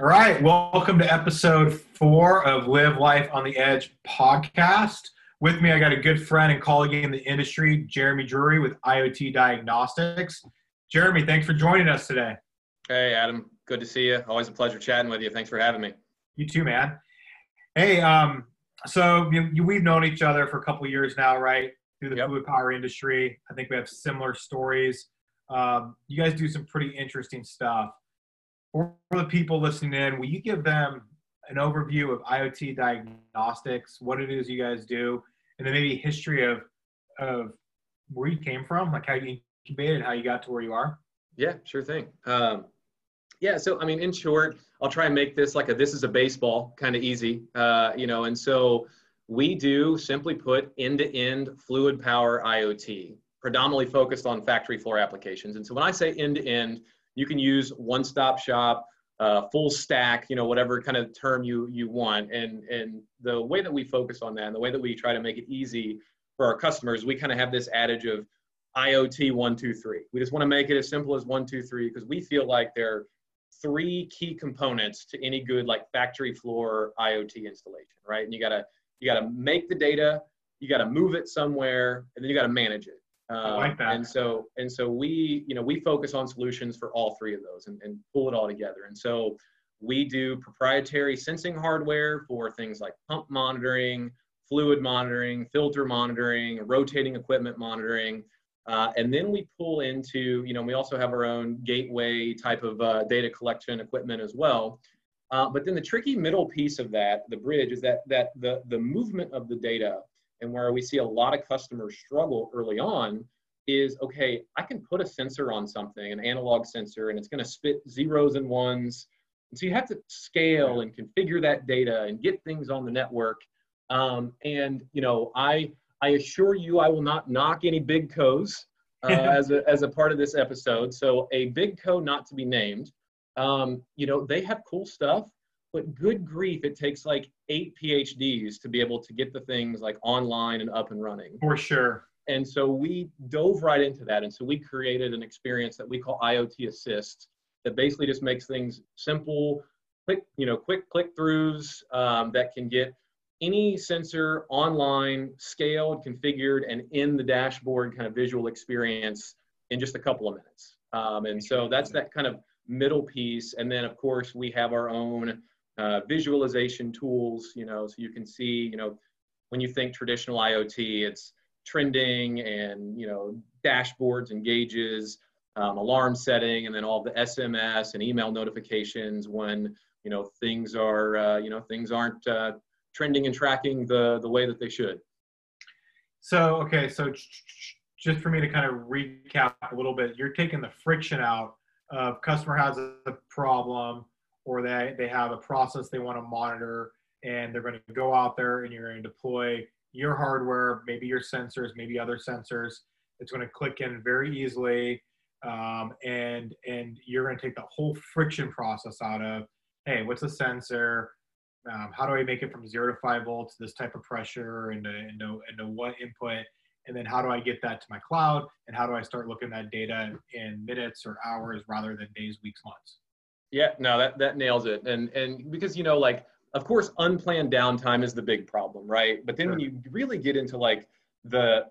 All right, welcome to episode four of Live Life on the Edge podcast. With me, I got a good friend and colleague in the industry, Jeremy Drury with IoT Diagnostics. Jeremy, thanks for joining us today. Hey, Adam. Good to see you. Always a pleasure chatting with you. Thanks for having me. You too, man. Hey, um, so you, you, we've known each other for a couple years now, right? Through the yep. fluid power industry. I think we have similar stories. Um, you guys do some pretty interesting stuff for the people listening in, will you give them an overview of IoT diagnostics, what it is you guys do, and then maybe history of of where you came from, like how you incubated, how you got to where you are? Yeah, sure thing. Um, yeah, so I mean, in short, I'll try and make this like a this is a baseball kind of easy, uh, you know, and so we do simply put end-to-end fluid power IoT, predominantly focused on factory floor applications. And so when I say end-to-end, you can use one-stop shop, uh, full stack, you know, whatever kind of term you you want. And and the way that we focus on that, and the way that we try to make it easy for our customers, we kind of have this adage of IoT one two three. We just want to make it as simple as one two three because we feel like there are three key components to any good like factory floor IoT installation, right? And you gotta you gotta make the data, you gotta move it somewhere, and then you gotta manage it. I like um, that. And so, and so we, you know, we focus on solutions for all three of those and, and pull it all together. And so we do proprietary sensing hardware for things like pump monitoring, fluid monitoring, filter monitoring, rotating equipment monitoring. Uh, and then we pull into, you know, we also have our own gateway type of uh, data collection equipment as well. Uh, but then the tricky middle piece of that, the bridge, is that that the the movement of the data and where we see a lot of customers struggle early on is okay, I can put a sensor on something, an analog sensor, and it's going to spit zeros and ones. And so you have to scale and configure that data and get things on the network. Um, and you know, I I assure you, I will not knock any big co's uh, as a as a part of this episode. So a big co not to be named. Um, you know, they have cool stuff, but good grief, it takes like eight PhDs to be able to get the things like online and up and running. For sure. And so we dove right into that. And so we created an experience that we call IoT Assist that basically just makes things simple, quick, you know, quick click throughs um, that can get any sensor online, scaled, configured, and in the dashboard kind of visual experience in just a couple of minutes. Um, and so that's that kind of middle piece. And then, of course, we have our own uh, visualization tools, you know, so you can see, you know, when you think traditional IoT, it's trending and, you know, dashboards and gauges, um, alarm setting, and then all the SMS and email notifications when, you know, things are, uh, you know, things aren't uh, trending and tracking the, the way that they should. So, okay, so just for me to kind of recap a little bit, you're taking the friction out of customer has a problem, or they, they have a process they want to monitor and they're going to go out there and you're going to deploy your hardware, maybe your sensors, maybe other sensors. It's going to click in very easily. Um, and, and you're going to take the whole friction process out of, hey, what's a sensor? Um, how do I make it from zero to five volts, this type of pressure, into, into, into what input? And then how do I get that to my cloud? And how do I start looking at data in minutes or hours rather than days, weeks, months? Yeah, no, that that nails it. And and because you know, like, of course, unplanned downtime is the big problem, right? But then sure. when you really get into like the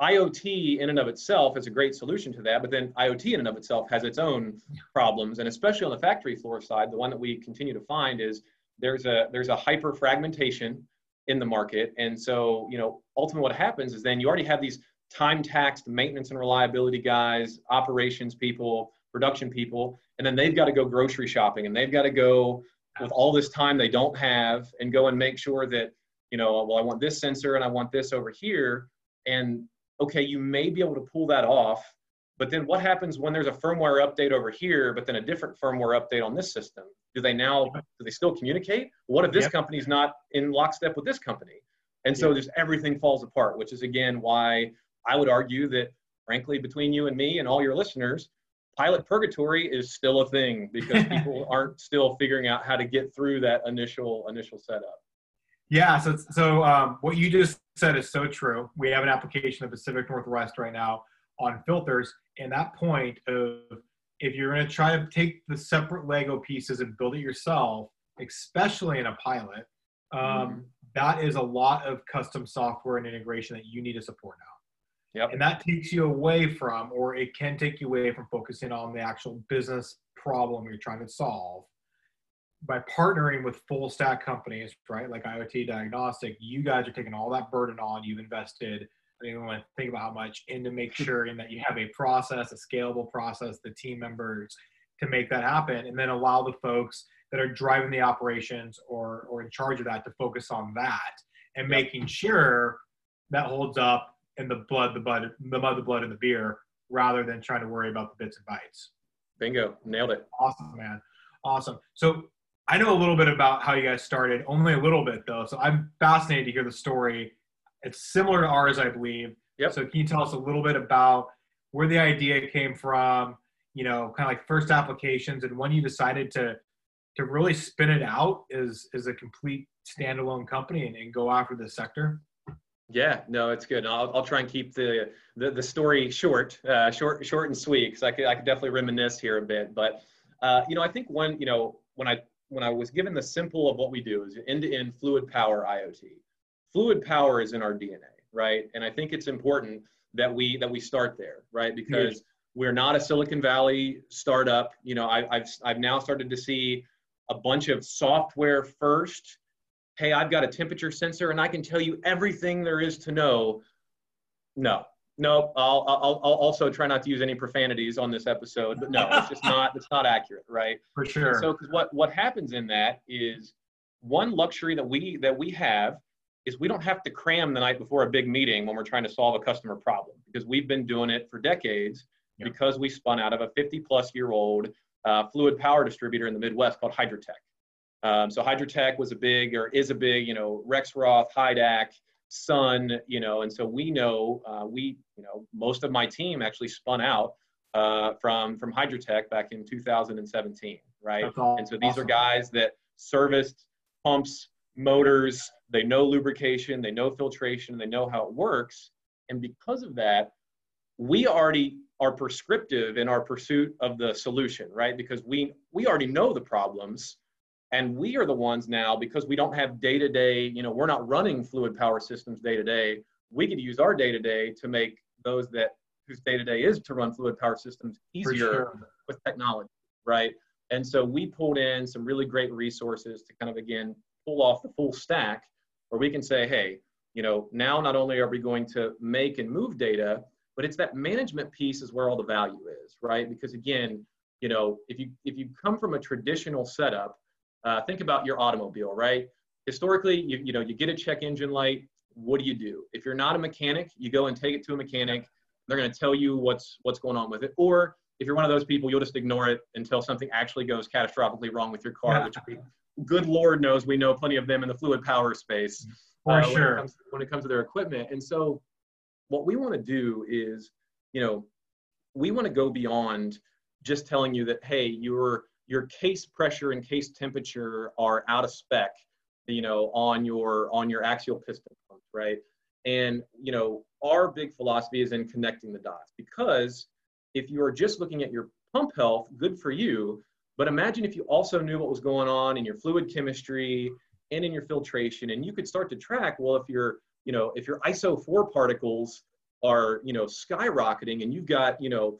IoT in and of itself is a great solution to that, but then IoT in and of itself has its own problems, and especially on the factory floor side, the one that we continue to find is there's a there's a hyper fragmentation in the market, and so you know ultimately what happens is then you already have these time taxed maintenance and reliability guys, operations people, production people, and then they've got to go grocery shopping and they've got to go with all this time they don't have and go and make sure that you know well i want this sensor and i want this over here. And okay you may be able to pull that off but then what happens when there's a firmware update over here but then a different firmware update on this system? Do they now do they still communicate? What if this yep. company's not in lockstep with this company? And so yep. just everything falls apart which is again why i would argue that frankly between you and me and all your listeners pilot purgatory is still a thing because people aren't still figuring out how to get through that initial initial setup. Yeah, so so um, what you just said is so true. We have an application in the Pacific Northwest right now on filters, and that point of if you're going to try to take the separate Lego pieces and build it yourself, especially in a pilot, um, mm-hmm. that is a lot of custom software and integration that you need to support now. Yep. And that takes you away from, or it can take you away from focusing on the actual business problem you're trying to solve. By partnering with full stack companies, right, like IoT Diagnostic, you guys are taking all that burden on. You've invested I don't even want to think about how much and to make sure that you have a process, a scalable process, the team members to make that happen, and then allow the folks that are driving the operations or or in charge of that to focus on that and yep. making sure that holds up in the blood, the blood, the mud, the blood, and the beer, rather than trying to worry about the bits and bytes. Bingo, nailed it. Awesome, man. Awesome. So I know a little bit about how you guys started, only a little bit though. So I'm fascinated to hear the story it's similar to ours, I believe. Yep. So can you tell us a little bit about where the idea came from? You know, kind of like first applications and when you decided to to really spin it out as as a complete standalone company and, and go after this sector. Yeah, no, it's good. I'll, I'll try and keep the the, the story short, uh, short, short and sweet, because I could I could definitely reminisce here a bit. But uh, you know, I think when you know when I when I was given the simple of what we do is end to end fluid power IoT fluid power is in our DNA, right? And I think it's important that we that we start there, right? Because we're not a Silicon Valley startup. You know, I, I've I've now started to see a bunch of software first. Hey, I've got a temperature sensor and I can tell you everything there is to know. No, no, I'll, I'll, I'll also try not to use any profanities on this episode, but no, it's just not, it's not accurate, right? For sure. And so, because what, what happens in that is one luxury that we, that we have is we don't have to cram the night before a big meeting when we're trying to solve a customer problem because we've been doing it for decades yeah. because we spun out of a 50 plus year old uh, fluid power distributor in the Midwest called Hydrotech. Um, so Hydrotech was a big or is a big, you know, Rexroth, Hydac, Sun, you know, and so we know uh, we, you know, most of my team actually spun out uh, from from Hydrotech back in 2017, right? And so these are guys that serviced pumps, motors, they know lubrication, they know filtration, they know how it works. And because of that, we already are prescriptive in our pursuit of the solution, right? Because we we already know the problems and we are the ones now because we don't have day-to-day, you know, we're not running fluid power systems day to day. We could use our day-to-day to make those that whose day-to-day is to run fluid power systems easier sure. with technology, right? And so we pulled in some really great resources to kind of again pull off the full stack where we can say, hey, you know, now not only are we going to make and move data, but it's that management piece is where all the value is, right? Because again, you know, if you if you come from a traditional setup, uh, think about your automobile, right? Historically, you you know, you get a check engine light. What do you do? If you're not a mechanic, you go and take it to a mechanic. They're going to tell you what's what's going on with it, or if you're one of those people, you'll just ignore it until something actually goes catastrophically wrong with your car, which we good Lord knows we know plenty of them in the fluid power space. For uh, sure. When it, comes, when it comes to their equipment. And so what we want to do is, you know, we want to go beyond just telling you that, hey, your your case pressure and case temperature are out of spec, you know, on your on your axial piston pump, right? And you know, our big philosophy is in connecting the dots because if you are just looking at your pump health, good for you. But imagine if you also knew what was going on in your fluid chemistry and in your filtration, and you could start to track, well, if your, you know, if your ISO 4 particles are, you know, skyrocketing and you've got, you know,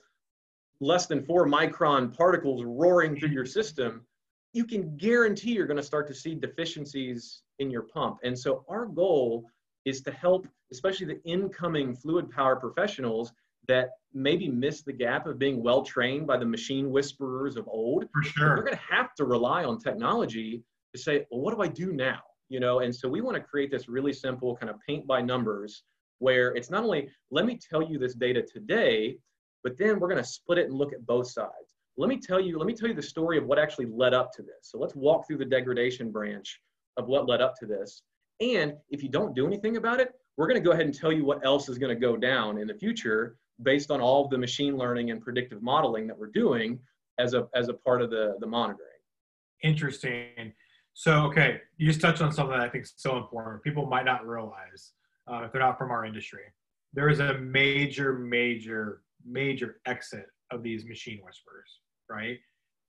less than four micron particles roaring through your system, you can guarantee you're going to start to see deficiencies in your pump. And so our goal is to help, especially the incoming fluid power professionals, that maybe miss the gap of being well trained by the machine whisperers of old. For sure. They're going to have to rely on technology to say, well, what do I do now? You know, and so we want to create this really simple kind of paint by numbers where it's not only let me tell you this data today, but then we're going to split it and look at both sides. Let me tell you, let me tell you the story of what actually led up to this. So let's walk through the degradation branch of what led up to this. And if you don't do anything about it, we're going to go ahead and tell you what else is going to go down in the future based on all of the machine learning and predictive modeling that we're doing as a as a part of the the monitoring. Interesting. So okay, you just touched on something I think is so important. People might not realize uh, if they're not from our industry. There is a major, major, major exit of these machine whisperers. right?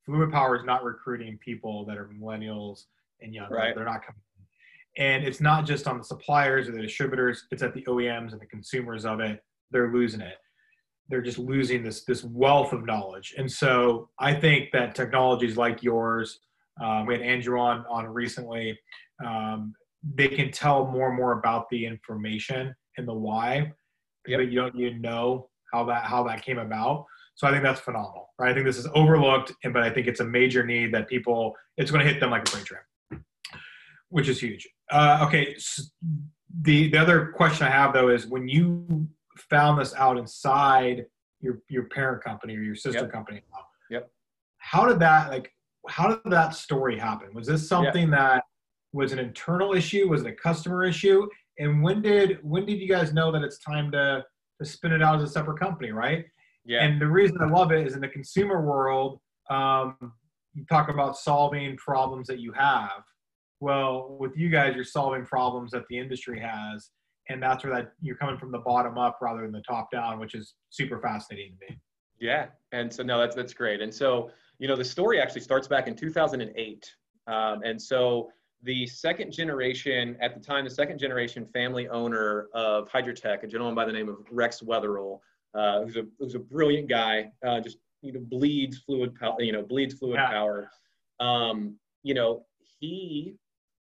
Fluid Power is not recruiting people that are millennials and young. Right. They're not coming. And it's not just on the suppliers or the distributors, it's at the OEMs and the consumers of it. They're losing it. They're just losing this this wealth of knowledge. And so I think that technologies like yours, um, we had Andrew on on recently. Um, they can tell more and more about the information and the why, Yep. but you don't you know how that how that came about. So I think that's phenomenal. Right? I think this is overlooked, and but I think it's a major need that people it's going to hit them like a freight train, which is huge. Uh, okay, s- the the other question I have though is when you found this out inside your your parent company or your sister Yep. company, Yep. how did that like how did that story happen? Was this something that was an internal issue? Was it a customer issue? And when did when did you guys know that it's time to to spin it out as a separate company, right? Yeah. And the reason I love it is in the consumer world, um, you talk about solving problems that you have. Well, with you guys, you're solving problems that the industry has, and that's where that you're coming from the bottom up rather than the top down, which is super fascinating to me. Yeah, and so no, that's that's great. And so you know, the story actually starts back in 2008, um, and so the second generation at the time, the second generation family owner of Hydrotech, a gentleman by the name of Rex Wetherill, uh, who's a who's a brilliant guy, uh, just you know bleeds fluid power, you know bleeds fluid Yeah. power. Um, you know, he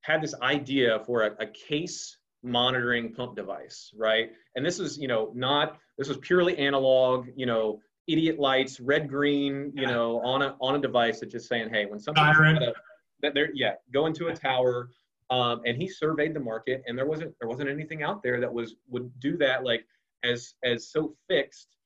had this idea for a, a case monitoring pump device, right? And this is, you know, not this was purely analog, you know, idiot lights, red, green, you Yeah. know, on a on a device that's just saying, hey, when something's Siren. got a- that there, yeah, go into a tower. Um, and he surveyed the market, and there wasn't there wasn't anything out there that was would do that like as as so fixed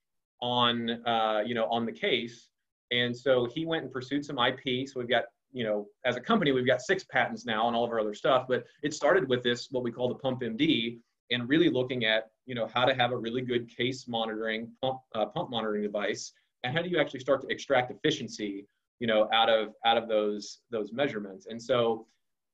on uh, you know on the case. And so he went and pursued some IP. So we've got you know as a company we've got six patents now on all of our other stuff. But it started with this what we call the Pump MD, and really looking at you know how to have a really good case monitoring pump uh, pump monitoring device, and how do you actually start to extract efficiency you know out of out of those those measurements. And so,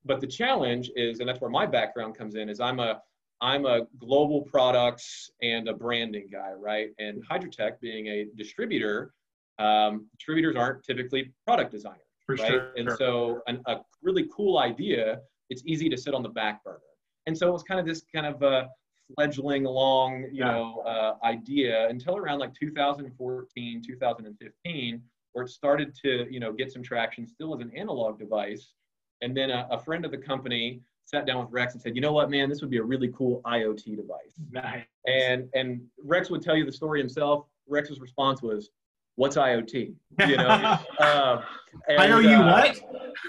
but the challenge is, and that's where my background comes in, is I'm a I'm a global products and a branding guy, right? And Hydrotech being a distributor, um, distributors aren't typically product designers, For right? sure. And so, an, a really cool idea, it's easy to sit on the back burner. And so it was kind of this kind of uh, fledgling along, you Yeah. know, uh, idea until around like 2014, 2015, where it started to, you know, get some traction still as an analog device. And then a, a friend of the company sat down with Rex and said, you know what, man, this would be a really cool IoT device. Nice. And and Rex would tell you the story himself. Rex's response was, "What's IoT?" You know. um, and, you uh, what?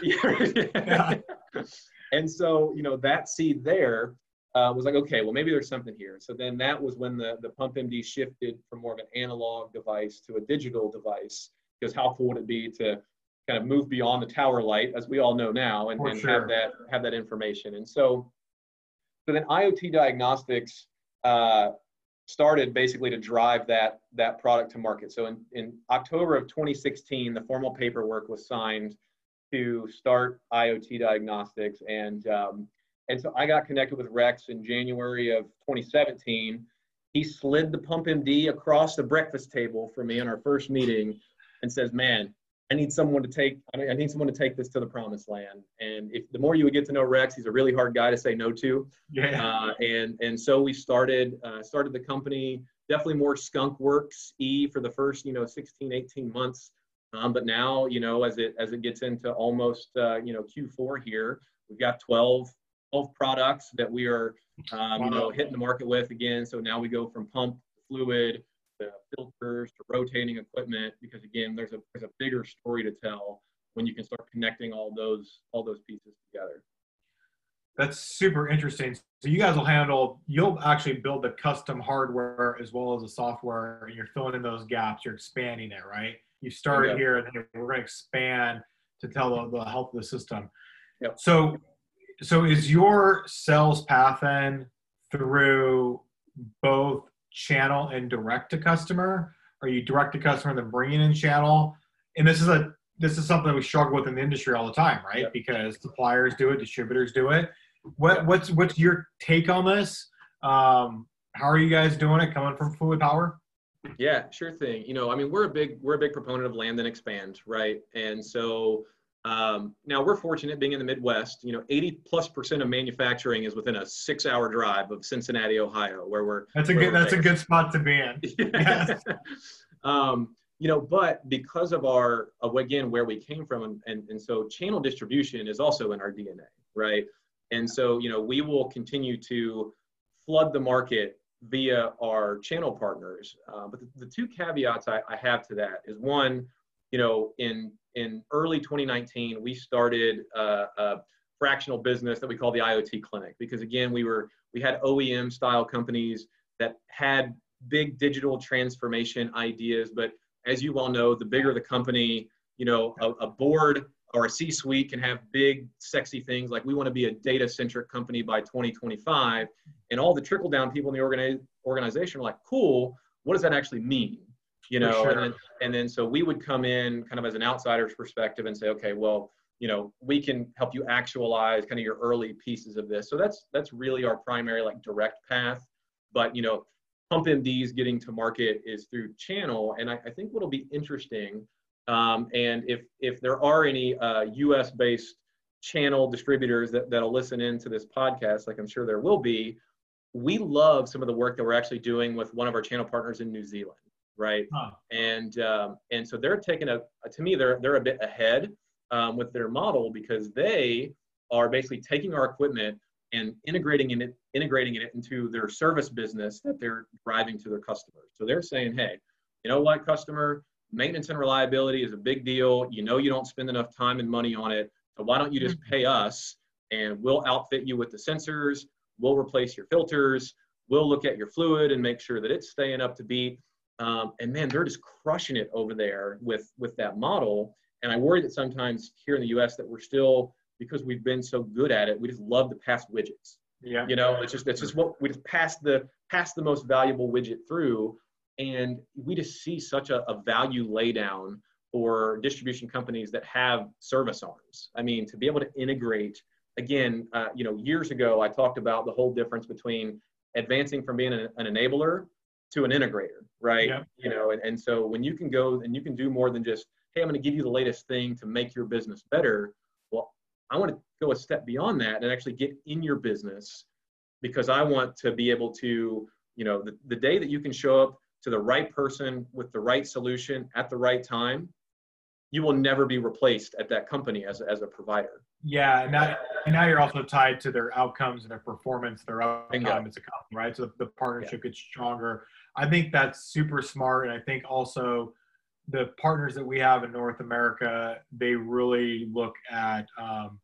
yeah. and so you know that seed there uh, was like, okay, well maybe there's something here. So then that was when the the Pump MD shifted from more of an analog device to a digital device. Because how cool would it be to kind of move beyond the tower light, as we all know now, and, and sure. have that have that information. And so, so then IoT diagnostics uh, started basically to drive that that product to market. So in, in October of 2016, the formal paperwork was signed to start IoT diagnostics, and um, and so I got connected with Rex in January of 2017. He slid the Pump MD across the breakfast table for me in our first meeting, and says, "Man, I need someone to take I need someone to take this to the promised land." And if the more you would get to know Rex, he's a really hard guy to say no to Yeah. uh, and and so we started uh, started the company definitely more skunk works e for the first you know 16 18 months um, but now you know as it as it gets into almost uh, you know q4 here we've got 12 12 products that we are um, you know hitting the market with again so now we go from pump fluid to filters to rotating equipment because again there's a there's a bigger story to tell when you can start connecting all those all those pieces together That's super interesting. So you guys will handle, you'll actually build the custom hardware as well as the software, and you're filling in those gaps. You're expanding it, right? You started Yeah. here, and then we're going to expand to tell the, the health of the system. Yep. So, so is your sales path then through both channel and direct to customer? Are you direct to customer and then bringing in channel? And this is a this is something we struggle with in the industry all the time, right? Yep. Because suppliers do it, distributors do it. What Yep. what's what's your take on this? Um, how are you guys doing it coming from Fluid Power? Yeah, sure thing. You know, I mean, we're a big we're a big proponent of land and expand, right? And so um, now we're fortunate being in the Midwest. You know, 80 plus percent of manufacturing is within a six-hour drive of Cincinnati, Ohio, where we're. That's a good. That's a good spot to be in. Yes. um, you know, but because of our, of again, where we came from, and, and, and so channel distribution is also in our DNA, right? And so, you know, we will continue to flood the market via our channel partners. Uh, but the, the two caveats I, I have to that is one, you know, in in early 2019, we started uh, a fractional business that we call the IoT Clinic because again, we were we had OEM style companies that had big digital transformation ideas, but as you well know, the bigger the company, you know, a, a board or a C-suite can have big, sexy things like we want to be a data-centric company by 2025, and all the trickle-down people in the organi- organization are like, cool. What does that actually mean? You know, sure. and then and then so we would come in kind of as an outsider's perspective and say, okay, well, you know, we can help you actualize kind of your early pieces of this. So that's that's really our primary like direct path. But you know, Pump MD's getting to market is through channel, and I, I think what'll be interesting, um, and if if there are any uh, U.S. based channel distributors that that'll listen into this podcast, like I'm sure there will be, we love some of the work that we're actually doing with one of our channel partners in New Zealand, right? Huh. And um, and so they're taking a to me they're they're a bit ahead um, with their model because they are basically taking our equipment and integrating in it integrating it into their service business that they're driving to their customers. So they're saying, hey, you know what, customer, maintenance and reliability is a big deal. You know you don't spend enough time and money on it. So why don't you just pay us and we'll outfit you with the sensors, we'll replace your filters, we'll look at your fluid and make sure that it's staying up to beat. Um, and man, they're just crushing it over there with with that model. And I worry that sometimes here in the U.S. that we're still because we've been so good at it, we just love to pass widgets. Yeah. You know, it's just it's just what we just pass the pass the most valuable widget through, and we just see such a, a value laydown for distribution companies that have service arms. I mean, to be able to integrate again, uh, you know, years ago I talked about the whole difference between advancing from being an, an enabler to an integrator, right? Yeah. You know, and, and so when you can go and you can do more than just, hey, I'm going to give you the latest thing to make your business better. Well, I want to go a step beyond that and actually get in your business because I want to be able to, you know, the, the day that you can show up to the right person with the right solution at the right time, you will never be replaced at that company as, as a provider. Yeah, and now, and now you're also tied to their outcomes and their performance, their uptime as a company, right? So the partnership gets stronger. I think that's super smart, and I think also the partners that we have in North America, they really look at, um,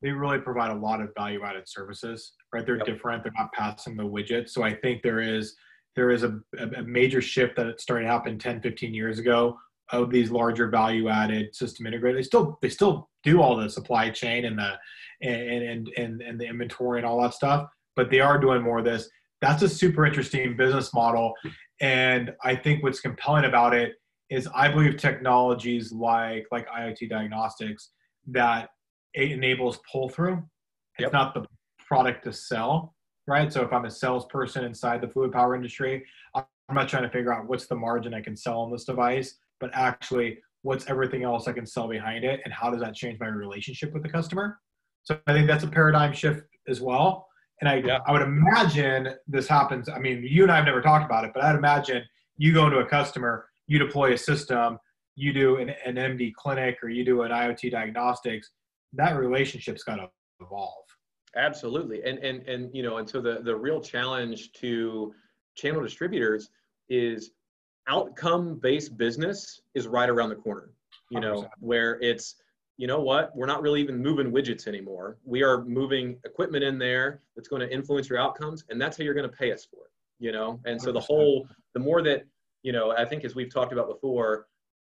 they really provide a lot of value-added services, right? They're Yep. different. They're not passing the widget. So I think there is there is a, a a major shift that started to happen 10, 15 years ago of these larger value-added system integrators. They still they still do all the supply chain and the and and and, and the inventory and all that stuff, but they are doing more of this. That's a super interesting business model, and I think what's compelling about it is I believe technologies like like IoT diagnostics that it enables pull through. It's Yep. not the product to sell, right? So if I'm a salesperson inside the fluid power industry, I'm not trying to figure out what's the margin I can sell on this device, but actually what's everything else I can sell behind it and how does that change my relationship with the customer? So I think that's a paradigm shift as well. And I, Yeah. I would imagine this happens. I mean, you and I have never talked about it, but I'd imagine you go into a customer, you deploy a system, you do an, an MD clinic or you do an IoT diagnostics, that relationship's got to evolve. Absolutely. And and and you know, and so the the real challenge to channel distributors is outcome based business is right around the corner. You know, 100%. where it's you know what, we're not really even moving widgets anymore. We are moving equipment in there that's going to influence your outcomes and that's how you're going to pay us for it, you know? And so the 100%. whole the more that, you know, I think as we've talked about before,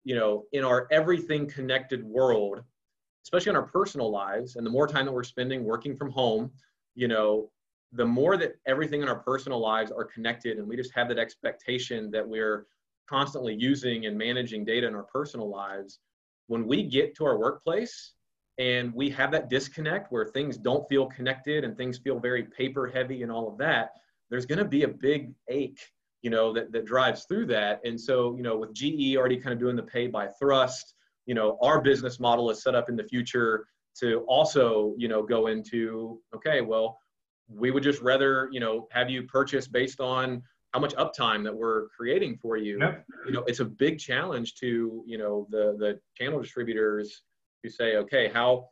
you know, in our everything connected world, especially in our personal lives and the more time that we're spending working from home you know the more that everything in our personal lives are connected and we just have that expectation that we're constantly using and managing data in our personal lives when we get to our workplace and we have that disconnect where things don't feel connected and things feel very paper heavy and all of that there's going to be a big ache you know, that, that drives through that. And so, you know, with GE already kind of doing the pay by thrust, you know, our business model is set up in the future to also, you know, go into, okay, well, we would just rather, you know, have you purchase based on how much uptime that we're creating for you. Yep. You know, it's a big challenge to, you know, the the channel distributors to say, okay, how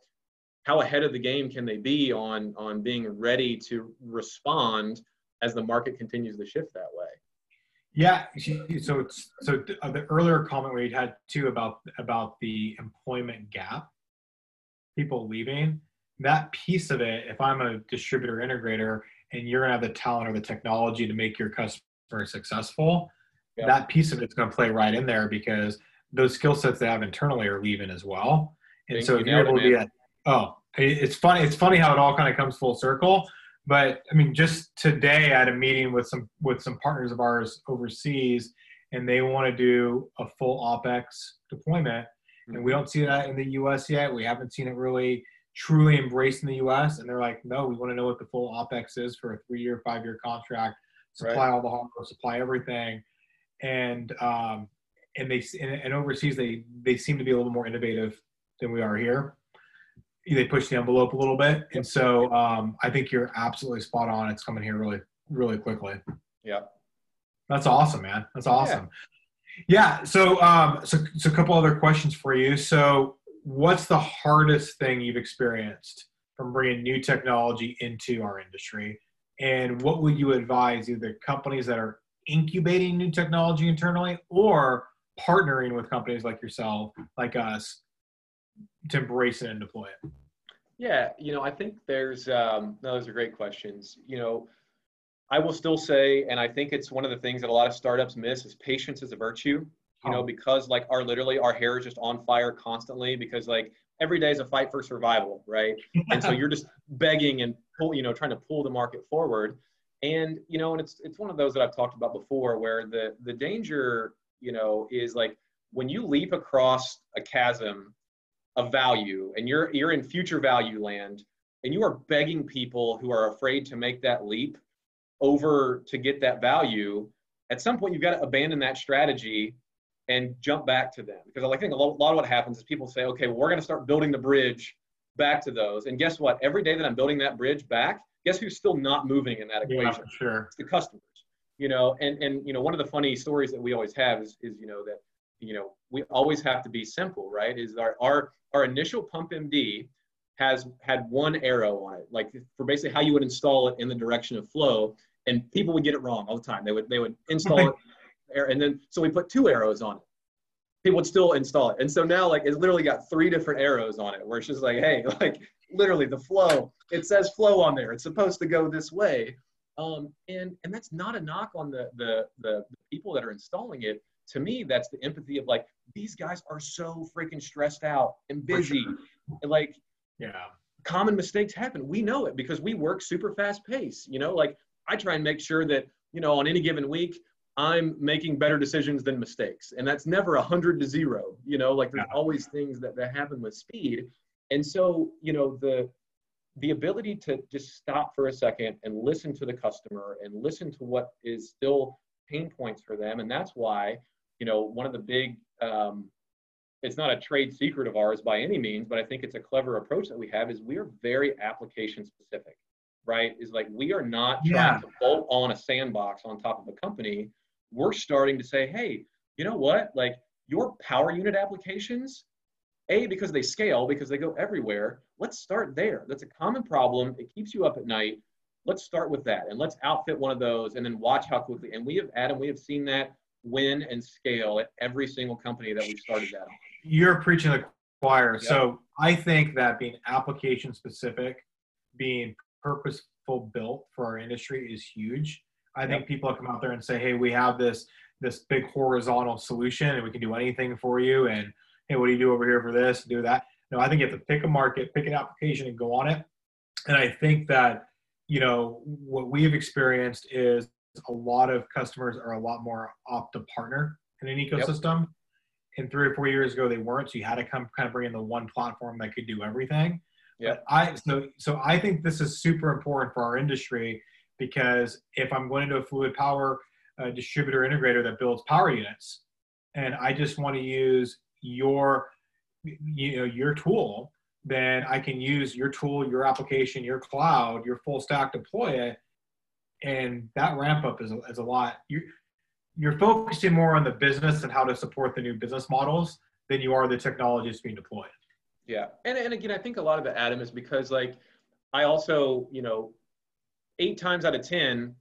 how ahead of the game can they be on on being ready to respond as the market continues to shift that way? Yeah. So it's so uh, the earlier comment we had too about about the employment gap, people leaving. That piece of it, if I'm a distributor integrator and you're gonna have the talent or the technology to make your customer successful, yeah. that piece of it's gonna play right in there because those skill sets they have internally are leaving as well. And Thank so if you are able to do that, oh, it's funny. It's funny how it all kind of comes full circle but I mean, just today I had a meeting with some with some partners of ours overseas, and they want to do a full OpEx deployment, and we don't see that in the U.S. yet. We haven't seen it really truly embraced in the U.S. And they're like, no, we want to know what the full OpEx is for a three-year, five-year contract, supply right. all the hardware, supply everything, and um, and they and, and overseas they they seem to be a little more innovative than we are here they push the envelope a little bit. And so um, I think you're absolutely spot on. It's coming here really, really quickly. Yeah. That's awesome, man. That's awesome. Yeah. yeah so, um, so, so a couple other questions for you. So what's the hardest thing you've experienced from bringing new technology into our industry? And what would you advise either companies that are incubating new technology internally or partnering with companies like yourself, like us, to embrace it and deploy it? Yeah, you know, I think there's um, no, those are great questions. You know, I will still say, and I think it's one of the things that a lot of startups miss is patience is a virtue. You know, oh. because like our literally our hair is just on fire constantly because like every day is a fight for survival, right? and so you're just begging and pull, you know, trying to pull the market forward. And you know, and it's it's one of those that I've talked about before, where the the danger, you know, is like when you leap across a chasm of value and you're you're in future value land and you are begging people who are afraid to make that leap over to get that value at some point you've got to abandon that strategy and jump back to them because i think a lot, of what happens is people say okay well, we're going to start building the bridge back to those and guess what every day that i'm building that bridge back guess who's still not moving in that equation yeah, sure it's the customers you know and and you know one of the funny stories that we always have is, is you know that you know we always have to be simple right is our our our initial pump MD has had one arrow on it, like for basically how you would install it in the direction of flow. And people would get it wrong all the time. They would they would install it, and then so we put two arrows on it. People would still install it, and so now like it's literally got three different arrows on it, where it's just like, hey, like literally the flow. It says flow on there. It's supposed to go this way, um, and and that's not a knock on the the the people that are installing it to me, that's the empathy of like, these guys are so freaking stressed out and busy. Sure. And like, yeah, common mistakes happen. We know it because we work super fast pace. You know, like I try and make sure that, you know, on any given week, I'm making better decisions than mistakes. And that's never a hundred to zero. You know, like there's always things that, that happen with speed. And so, you know, the the ability to just stop for a second and listen to the customer and listen to what is still pain points for them. And that's why you know, one of the big, um, it's not a trade secret of ours by any means, but I think it's a clever approach that we have is we are very application specific, right? Is like we are not trying yeah. to bolt on a sandbox on top of a company. We're starting to say, hey, you know what? Like your power unit applications, A, because they scale, because they go everywhere, let's start there. That's a common problem. It keeps you up at night. Let's start with that and let's outfit one of those and then watch how quickly. And we have, Adam, we have seen that win and scale at every single company that we've started that on. You're preaching the choir. Yep. So I think that being application specific, being purposeful built for our industry is huge. I yep. think people come out there and say, "Hey, we have this this big horizontal solution, and we can do anything for you." And hey, what do you do over here for this? Do that? No, I think you have to pick a market, pick an application, and go on it. And I think that you know what we've experienced is a lot of customers are a lot more opt to partner in an ecosystem. Yep. And three or four years ago, they weren't. So you had to come kind of bring in the one platform that could do everything. Yeah. I so so I think this is super important for our industry because if I'm going into a fluid power a distributor integrator that builds power units, and I just want to use your, you know, your tool, then I can use your tool, your application, your cloud, your full stack, deploy it, and that ramp up is, is a lot. You, you're focusing more on the business and how to support the new business models than you are the technologies being deployed. Yeah, and and again, I think a lot of it, Adam, is because like I also, you know, eight times out of ten,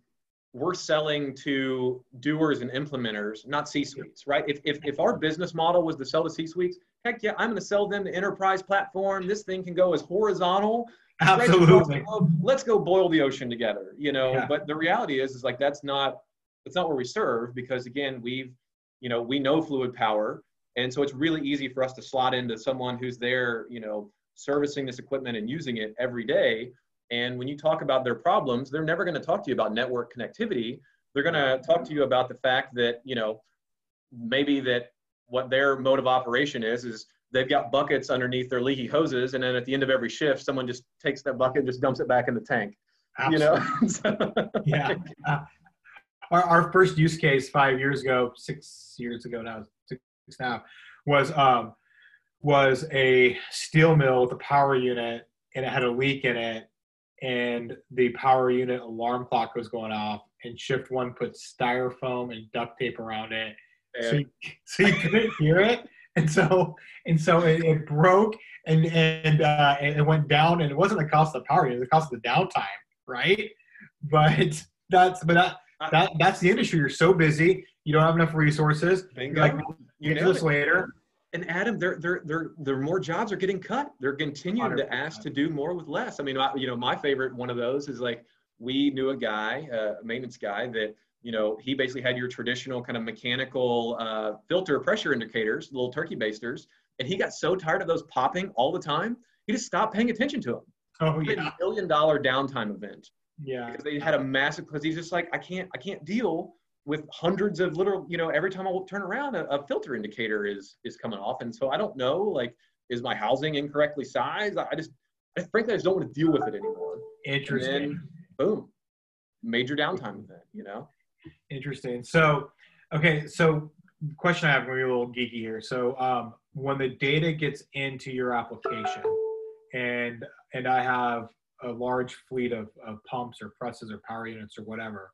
we're selling to doers and implementers, not C-suites, right? If, if, if our business model was to sell to C-suites, heck yeah, I'm going to sell them the enterprise platform. This thing can go as horizontal. Absolutely. Let's go boil the ocean together, you know. Yeah. But the reality is, is like that's not that's not where we serve because again, we've you know we know fluid power, and so it's really easy for us to slot into someone who's there, you know, servicing this equipment and using it every day and when you talk about their problems, they're never going to talk to you about network connectivity. They're going to talk to you about the fact that, you know, maybe that what their mode of operation is, is they've got buckets underneath their leaky hoses. And then at the end of every shift, someone just takes that bucket and just dumps it back in the tank. Absolutely. You know? yeah. Uh, our, our first use case five years ago, six years ago now, six now, was um, was a steel mill with a power unit and it had a leak in it and the power unit alarm clock was going off and shift one put styrofoam and duct tape around it. So you, so you couldn't hear it and so and so it, it broke and and uh, it went down and it wasn't the cost of the power unit it was the cost of the downtime right? But that's but that, that that's the industry. You're so busy you don't have enough resources. Bingo. like you get to this later and Adam, they're, they're, they're, they're more jobs are getting cut. They're continuing 100%. to ask to do more with less. I mean, I, you know, my favorite one of those is like, we knew a guy, a maintenance guy that, you know, he basically had your traditional kind of mechanical uh, filter pressure indicators, little turkey basters. And he got so tired of those popping all the time, he just stopped paying attention to them. Oh, yeah. A million dollar downtime event. Yeah. Because they had a massive, because he's just like, I can't, I can't deal with hundreds of little, you know, every time I turn around, a, a, filter indicator is is coming off, and so I don't know, like, is my housing incorrectly sized? I just, I, frankly, I just don't want to deal with it anymore. Interesting. Then, boom, major downtime event. You know. Interesting. So, okay, so question I have, maybe a little geeky here. So, um, when the data gets into your application, and and I have a large fleet of, of pumps or presses or power units or whatever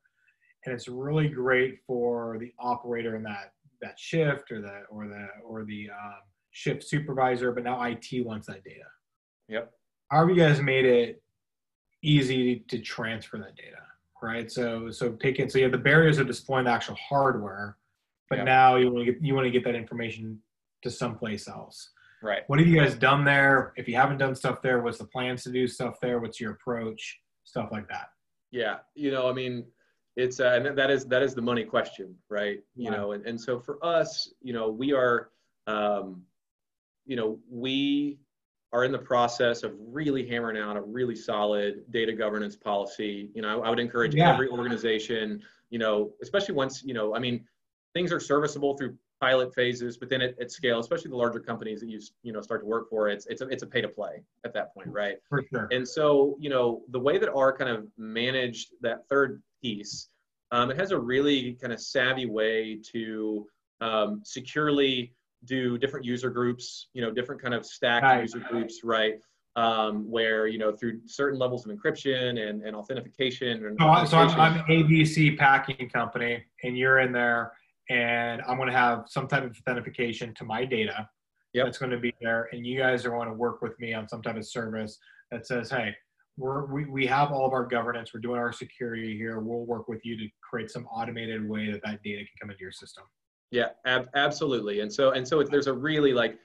and it's really great for the operator in that that shift or the or the or the um, shift supervisor. But now IT wants that data. Yep. How have you guys made it easy to transfer that data? Right. So so taking so you have the barriers of deploying the actual hardware, but yep. now you want to get you want to get that information to someplace else. Right. What have you guys done there? If you haven't done stuff there, what's the plans to do stuff there? What's your approach? Stuff like that. Yeah. You know, I mean, it's uh, and that is that is the money question right? You know and, and so for us you know we are um, you know we are in the process of really hammering out a really solid data governance policy. You know i, I would encourage yeah. every organization you know especially once you know i mean things are serviceable through pilot phases but then at, at scale especially the larger companies that you you know start to work for it's it's a, it's a pay to play at that point right? For sure. And so you know the way that our kind of managed that third piece, um, it has a really kind of savvy way to um, securely do different user groups, you know, different kind of stack right. user groups, right? Um, where you know through certain levels of encryption and, and authentication. And so, so I'm, I'm ABC packing company, and you're in there, and I'm going to have some type of authentication to my data. Yep. That's going to be there, and you guys are going to work with me on some type of service that says, "Hey, we're, we, we have all of our governance. We're doing our security here. We'll work with you to create some automated way that that data can come into your system. Yeah, ab- absolutely. And so, and so there's a really like,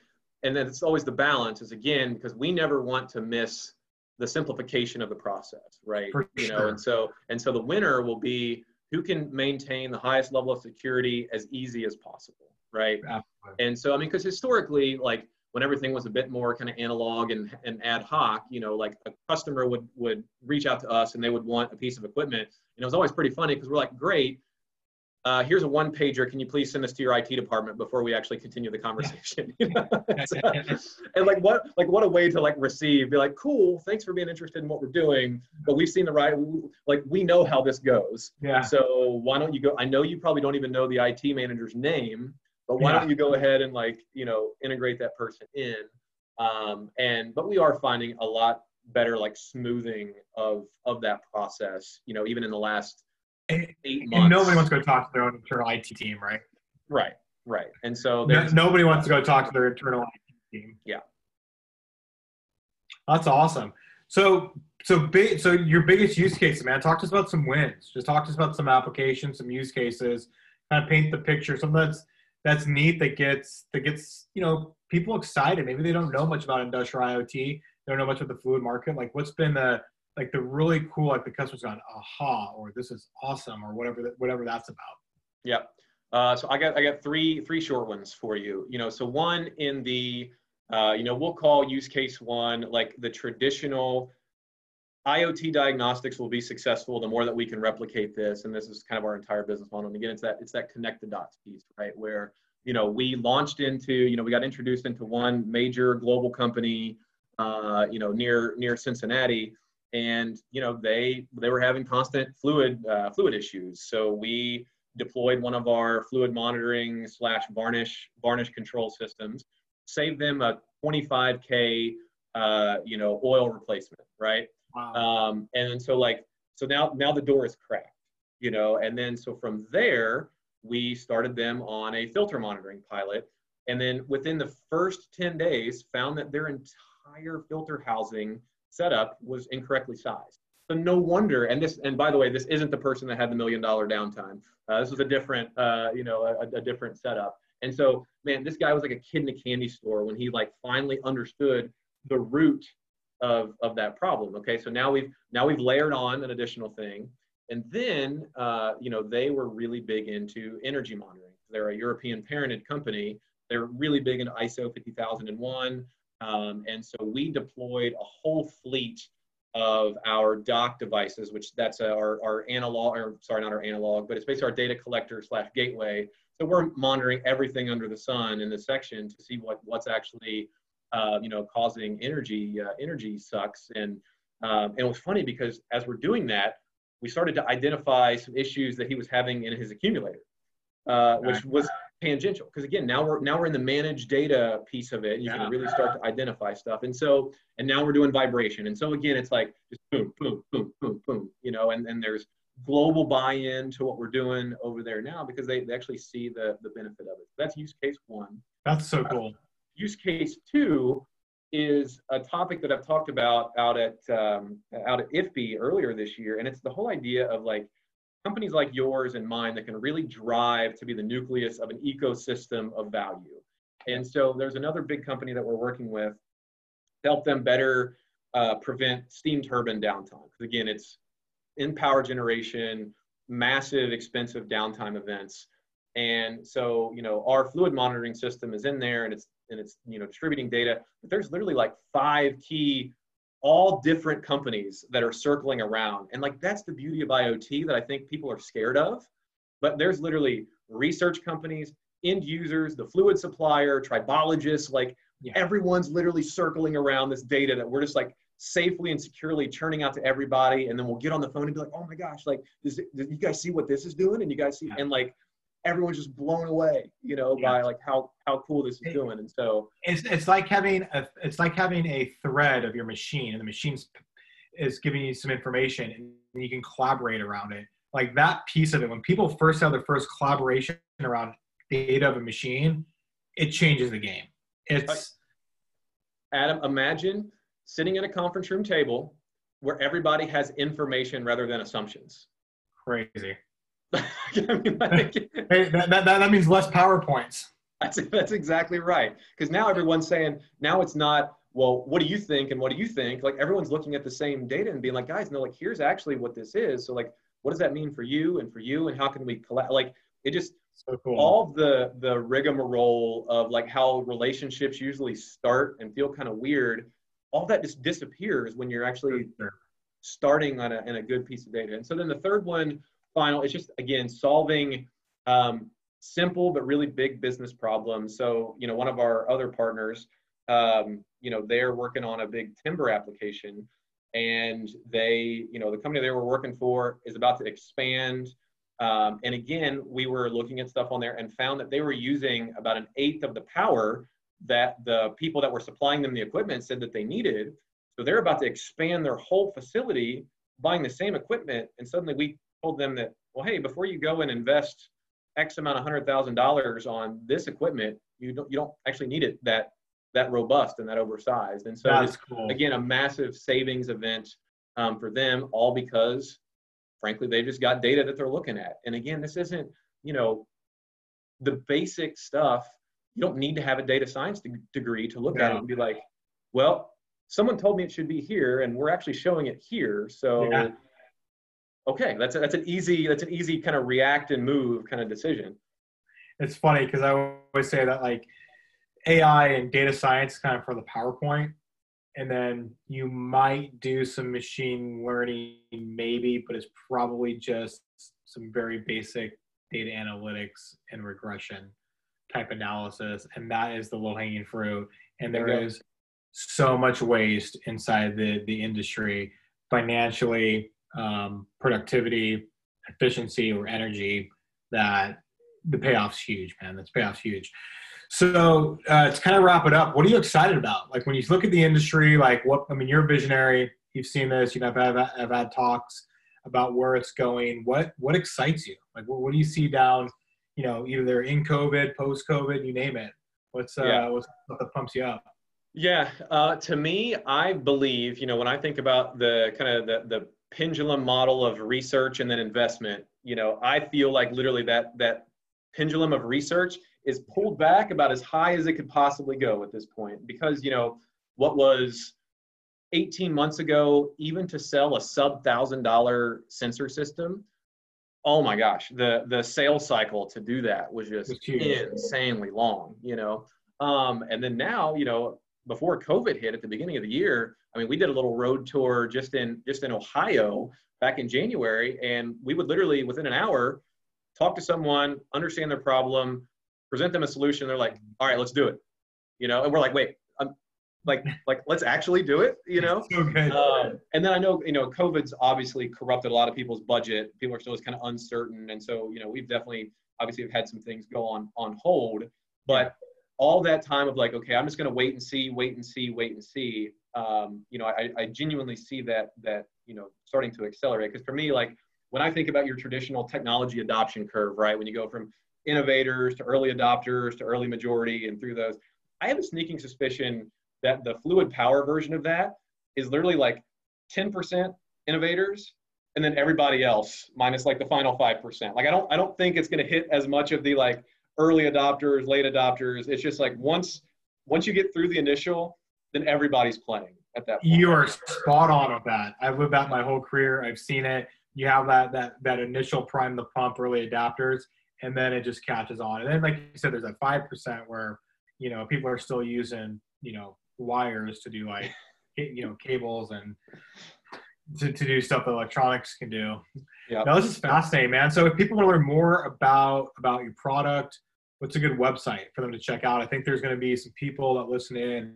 and then it's always the balance is again, because we never want to miss the simplification of the process, right? For you sure. know, and so, and so the winner will be who can maintain the highest level of security as easy as possible, right? Absolutely. And so, I mean, because historically, like when everything was a bit more kind of analog and, and ad hoc, you know, like a customer would would reach out to us and they would want a piece of equipment. And it was always pretty funny because we're like, great, uh, here's a one pager. Can you please send this to your IT department before we actually continue the conversation? You so, and like what, like what a way to like receive, be like, cool, thanks for being interested in what we're doing, but we've seen the right, like we know how this goes. Yeah. So why don't you go? I know you probably don't even know the IT manager's name, but why yeah. don't you go ahead and like you know integrate that person in? Um, and but we are finding a lot better like smoothing of of that process. You know, even in the last and, and nobody wants to go talk to their own internal IT team, right? Right, right. And so no, nobody wants to go talk to their internal IT team. Yeah. That's awesome. So, so big. So your biggest use cases, man. Talk to us about some wins. Just talk to us about some applications, some use cases. Kind of paint the picture. Something that's that's neat that gets that gets you know people excited. Maybe they don't know much about industrial IoT. They don't know much about the fluid market. Like, what's been the like the really cool like the customer's gone aha or this is awesome or whatever that, whatever that's about yeah uh, so i got i got three three short ones for you you know so one in the uh, you know we'll call use case one like the traditional iot diagnostics will be successful the more that we can replicate this and this is kind of our entire business model and again it's that it's that connect the dots piece right where you know we launched into you know we got introduced into one major global company uh, you know near near cincinnati and you know they they were having constant fluid uh, fluid issues. So we deployed one of our fluid monitoring slash varnish varnish control systems, saved them a 25k uh, you know oil replacement, right? Um, and then so like so now now the door is cracked, you know, and then so from there we started them on a filter monitoring pilot, and then within the first 10 days found that their entire filter housing setup was incorrectly sized. So no wonder, and this, and by the way, this isn't the person that had the million dollar downtime. Uh, this was a different, uh, you know, a, a, different setup. And so, man, this guy was like a kid in a candy store when he like finally understood the root of of that problem. Okay, so now we've now we've layered on an additional thing, and then uh, you know they were really big into energy monitoring. They're a European parented company. They're really big into ISO 50001. Um, and so we deployed a whole fleet of our dock devices, which that's our, our analog, or sorry, not our analog, but it's basically our data collector slash gateway. So we're monitoring everything under the sun in this section to see what, what's actually, uh, you know, causing energy, uh, energy sucks. And, um, and it was funny because as we're doing that, we started to identify some issues that he was having in his accumulator, uh, which was tangential. Because again now we're now we're in the managed data piece of it. You yeah. can really start to identify stuff. And so and now we're doing vibration. And so again it's like just boom boom boom boom boom you know and and there's global buy-in to what we're doing over there now because they, they actually see the the benefit of it. That's use case one. That's so uh, cool use case two is a topic that i've talked about out at um, out at IFPE earlier this year and it's the whole idea of like companies like yours and mine that can really drive to be the nucleus of an ecosystem of value. And so there's another big company that we're working with to help them better uh, prevent steam turbine downtime. Because again, it's in power generation, massive, expensive downtime events. And so, you know, our fluid monitoring system is in there and it's and it's you know distributing data. But there's literally like five key all different companies that are circling around. And like that's the beauty of IoT that I think people are scared of. But there's literally research companies, end users, the fluid supplier, tribologists, like yeah. everyone's literally circling around this data that we're just like safely and securely churning out to everybody. And then we'll get on the phone and be like, oh my gosh, like, does, does you guys see what this is doing? And you guys see, yeah. and like, everyone's just blown away, you know, yeah. by like how how cool this is doing. And so it's it's like having a it's like having a thread of your machine, and the machine's is giving you some information, and you can collaborate around it. Like that piece of it, when people first have their first collaboration around data of a machine, it changes the game. It's Adam. Imagine sitting at a conference room table where everybody has information rather than assumptions. Crazy. I mean, like, hey, that, that, that means less PowerPoints. That's, that's exactly right. Because now everyone's saying, now it's not, well, what do you think and what do you think? Like everyone's looking at the same data and being like, guys, no, like here's actually what this is. So like, what does that mean for you and for you and how can we collect? Like it just, so cool. all the the rigmarole of like how relationships usually start and feel kind of weird, all that just disappears when you're actually starting on a, in a good piece of data. And so then the third one final. It's just again solving Um, simple but really big business problems. So, you know, one of our other partners, um, you know, they're working on a big timber application, and they, you know, the company they were working for is about to expand. Um, and again, we were looking at stuff on there and found that they were using about an eighth of the power that the people that were supplying them the equipment said that they needed. So they're about to expand their whole facility, buying the same equipment, and suddenly we told them that, well, hey, before you go and invest X amount of hundred thousand dollars on this equipment, you don't you don't actually need it that that robust and that oversized. And so That's cool. again a massive savings event um, for them, all because frankly they just got data that they're looking at. And again, this isn't you know the basic stuff. You don't need to have a data science de- degree to look at it and be like, well, someone told me it should be here, and we're actually showing it here. So. Yeah. Okay, that's a, that's an easy that's an easy kind of react and move kind of decision. it's funny because I always say that like AI and data science kind of for the PowerPoint, and then you might do some machine learning maybe, but it's probably just some very basic data analytics and regression type analysis, and that is the low hanging fruit. And there Okay. is so much waste inside the the industry financially, um, productivity, efficiency, or energy that the payoff's huge, man. This payoff's huge. So uh, to kind of wrap it up, what are you excited about? Like when you look at the industry, like what I mean, you're a visionary. You've seen this. You know, I've had, I've had talks about where it's going. What what excites you? Like what, what do you see down? You know, either in COVID, post COVID, you name it. What's uh, Yeah. what's what pumps you up? Yeah, uh, to me, I believe you know when I think about the kind of the the pendulum model of research and then investment. You know, I feel like literally that that pendulum of research is pulled back about as high as it could possibly go at this point. Because you know what was 18 months ago even to sell a sub thousand dollar sensor system? Oh my gosh the the sales cycle to do that was just insanely long you know? Um, and then now you know before covid hit at the beginning of the year i mean we did a little road tour just in just in ohio back in january and we would literally within an hour talk to someone understand their problem present them a solution they're like all right let's do it you know and we're like wait I'm, like like let's actually do it you know so good. um, and then I know, you know, COVID's obviously corrupted a lot of people's budget. People are still just kind of uncertain, and so you know, we've definitely, obviously, have had some things go on on hold. But all that time of like, okay, I'm just going to wait and see, wait and see, wait and see. Um, you know, I, I genuinely see that that you know starting to accelerate. Because for me, like when I think about your traditional technology adoption curve, right, when you go from innovators to early adopters to early majority and through those, I have a sneaking suspicion that the fluid power version of that is literally like 10% innovators and then everybody else minus like the final 5%. Like I don't I don't think it's going to hit as much of the like early adopters, late adopters. It's just like once once you get through the initial, then everybody's playing at that point. You are spot on with that. I've lived that my whole career. I've seen it. You have that that that initial prime the pump early adapters, and then it just catches on. And then, like you said, there's that five percent where you know people are still using you know wires to do like you know cables and to, to do stuff that electronics can do. Yeah. This is fascinating, man. So if people want to learn more about about your product, what's a good website for them to check out? I think there's going to be some people that listen in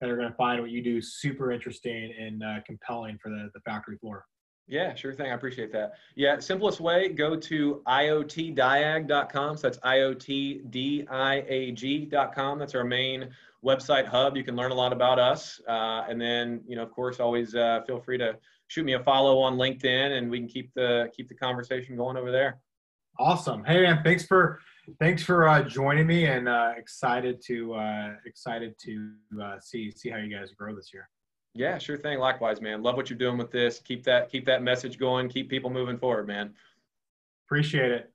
that are going to find what you do super interesting and uh, compelling for the, the factory floor. Yeah, sure thing. I appreciate that. Yeah, simplest way, go to iotdiag.com. So that's iotdiag.com. That's our main website hub. You can learn a lot about us. Uh, and then, you know, of course, always uh, feel free to shoot me a follow on LinkedIn and we can keep the keep the conversation going over there. Awesome. Hey man, thanks for thanks for uh, joining me and uh, excited to uh, excited to uh, see see how you guys grow this year. Yeah, sure thing. Likewise, man. Love what you're doing with this. Keep that keep that message going. Keep people moving forward, man. Appreciate it.